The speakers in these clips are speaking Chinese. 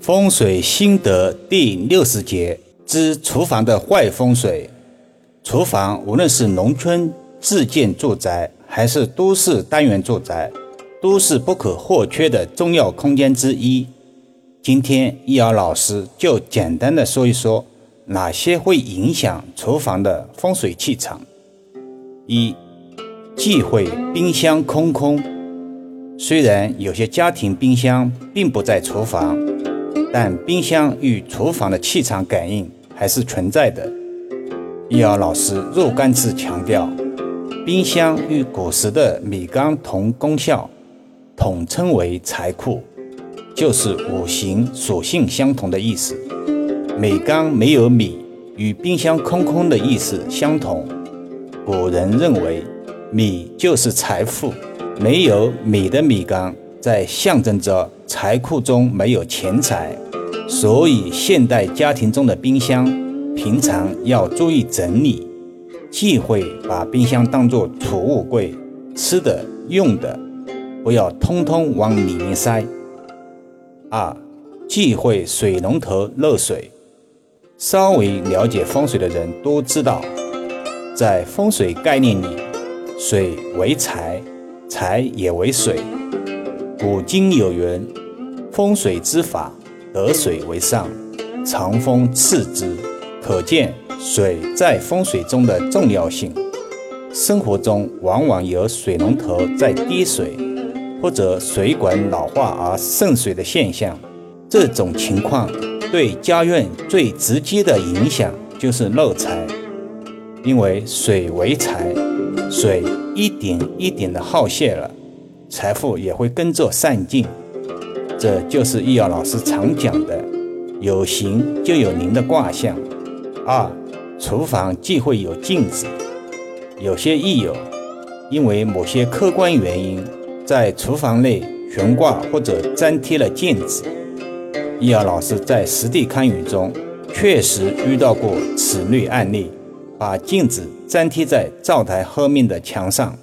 风水心得第六十节之厨房的坏风水。厨房无论是农村自建住宅，还是都市单元住宅，都是不可或缺的重要空间之一。今天易遥老师就简单的说一说哪些会影响厨房的风水气场。一，忌讳冰箱空空。虽然有些家庭冰箱并不在厨房。但冰箱与厨房的气场感应还是存在的。易遥老师若干次强调，冰箱与古时的米缸同功效，统称为财库，就是五行属性相同的意思。米缸没有米，与冰箱空空的意思相同。古人认为，米就是财富，没有米的米缸。在象征着财库中没有钱财，所以现代家庭中的冰箱平常要注意整理，忌讳把冰箱当作储物柜，吃的用的不要通通往里面塞。二，忌讳水龙头漏水。稍微了解风水的人都知道，在风水概念里，水为财，财也为水。古今有云：“风水之法，得水为上，藏风次之。”可见水在风水中的重要性。生活中往往有水龙头在滴水，或者水管老化而渗水的现象。这种情况对家院最直接的影响就是漏财，因为水为财，水一点一点的耗泄了。财富也会跟着散尽，这就是易遥老师常讲的“有形就有灵”的卦象。二，厨房忌讳有镜子。有些益友因为某些客观原因，在厨房内悬挂或者粘贴了镜子。易遥老师在实地看舆中确实遇到过此类案例，把镜子粘贴在灶台后面的墙上。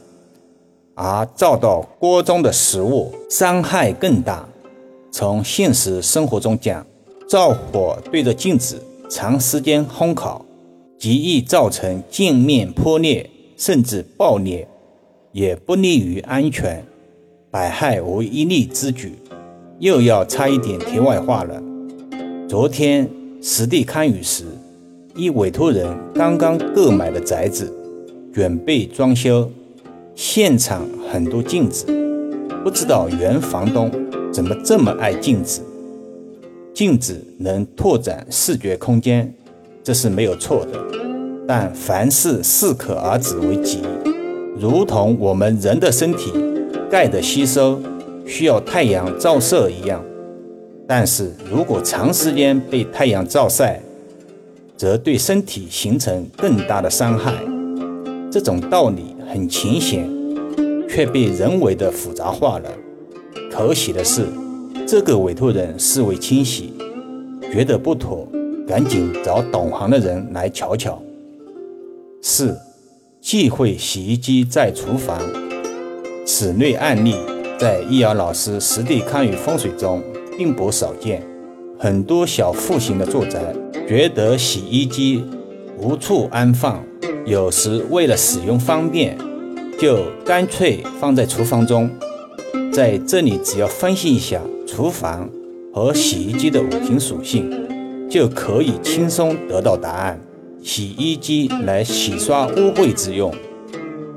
而照到锅中的食物，伤害更大。从现实生活中讲，灶火对着镜子长时间烘烤，极易造成镜面破裂甚至爆裂，也不利于安全，百害无一利之举。又要插一点题外话了。昨天实地看雨时，一委托人刚刚购买的宅子，准备装修。现场很多镜子，不知道原房东怎么这么爱镜子。镜子能拓展视觉空间，这是没有错的。但凡事适可而止为吉，如同我们人的身体钙的吸收需要太阳照射一样。但是如果长时间被太阳照晒，则对身体形成更大的伤害。这种道理。很浅显，却被人为的复杂化了。可喜的是，这个委托人思维清晰，觉得不妥，赶紧找懂行的人来瞧瞧。四，忌讳洗衣机在厨房。此类案例在易遥老师实地看与风水中并不少见。很多小户型的住宅觉得洗衣机无处安放。有时为了使用方便，就干脆放在厨房中。在这里，只要分析一下厨房和洗衣机的五行属性，就可以轻松得到答案。洗衣机来洗刷污秽之用，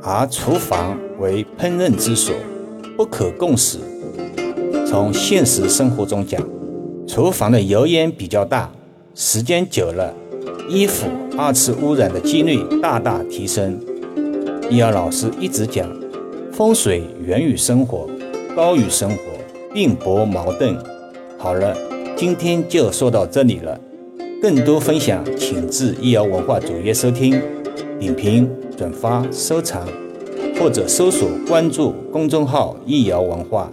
而厨房为烹饪之所，不可共使。从现实生活中讲，厨房的油烟比较大，时间久了。衣服二次污染的几率大大提升。易遥老师一直讲，风水源于生活，高于生活，并不矛盾。好了，今天就说到这里了。更多分享，请至易遥文化主页收听、点评、转发、收藏，或者搜索关注公众号“易遥文化”。